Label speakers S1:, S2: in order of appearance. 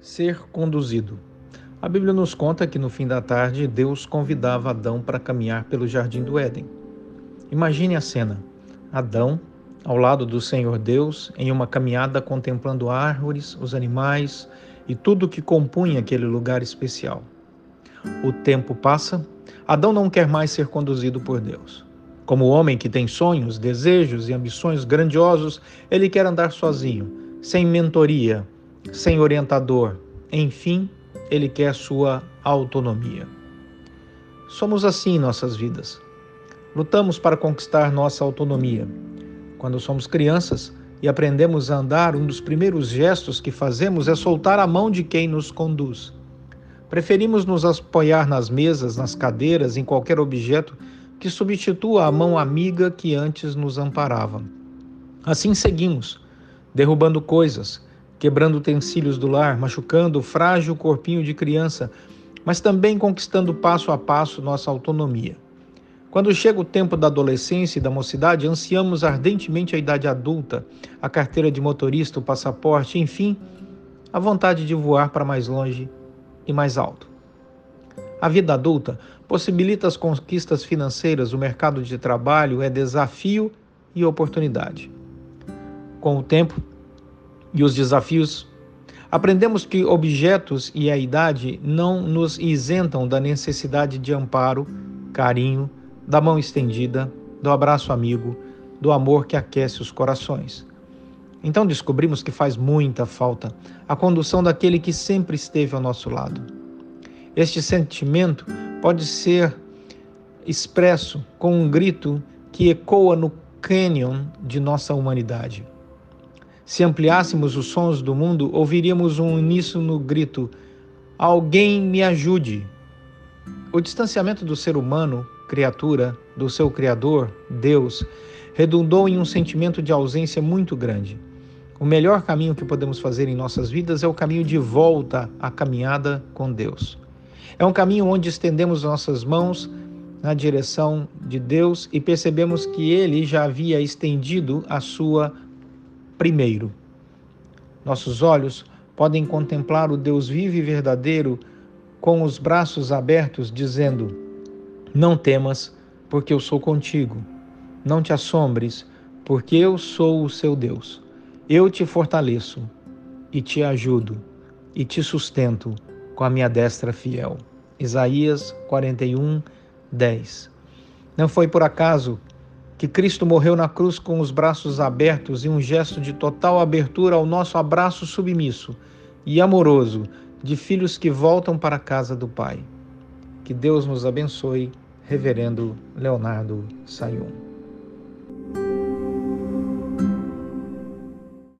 S1: Ser conduzido. A Bíblia nos conta que no fim da tarde Deus convidava Adão para caminhar pelo jardim do Éden. Imagine a cena: Adão ao lado do Senhor Deus em uma caminhada contemplando árvores, os animais e tudo que compunha aquele lugar especial. O tempo passa, Adão não quer mais ser conduzido por Deus. Como homem que tem sonhos, desejos e ambições grandiosos, ele quer andar sozinho, sem mentoria, sem orientador. Enfim, ele quer sua autonomia. Somos assim em nossas vidas. Lutamos para conquistar nossa autonomia. Quando somos crianças e aprendemos a andar, um dos primeiros gestos que fazemos é soltar a mão de quem nos conduz. Preferimos nos apoiar nas mesas, nas cadeiras, em qualquer objeto que substitua a mão amiga que antes nos amparava. Assim seguimos, derrubando coisas, quebrando utensílios do lar, machucando o frágil corpinho de criança, mas também conquistando passo a passo nossa autonomia. Quando chega o tempo da adolescência e da mocidade, ansiamos ardentemente a idade adulta, a carteira de motorista, o passaporte, enfim, a vontade de voar para mais longe e mais alto. A vida adulta possibilita as conquistas financeiras, o mercado de trabalho é desafio e oportunidade. Com o tempo, e os desafios, aprendemos que objetos e a idade não nos isentam da necessidade de amparo, carinho, da mão estendida, do abraço amigo, do amor que aquece os corações. Então descobrimos que faz muita falta a condução daquele que sempre esteve ao nosso lado. Este sentimento pode ser expresso com um grito que ecoa no cânion de nossa humanidade. Se ampliássemos os sons do mundo, ouviríamos um uníssono grito: Alguém me ajude! O distanciamento do ser humano, criatura, do seu Criador, Deus, redundou em um sentimento de ausência muito grande. O melhor caminho que podemos fazer em nossas vidas é o caminho de volta à caminhada com Deus. É um caminho onde estendemos nossas mãos na direção de Deus e percebemos que Ele já havia estendido a sua primeiro. Nossos olhos podem contemplar o Deus vivo e verdadeiro com os braços abertos, dizendo: Não temas, porque eu sou contigo. Não te assombres, porque eu sou o seu Deus. Eu te fortaleço e te ajudo e te sustento com a minha destra fiel. Isaías 41, 10. Não foi por acaso que Cristo morreu na cruz com os braços abertos e um gesto de total abertura ao nosso abraço submisso e amoroso de filhos que voltam para a casa do Pai. Que Deus nos abençoe, Reverendo Leonardo Sayum.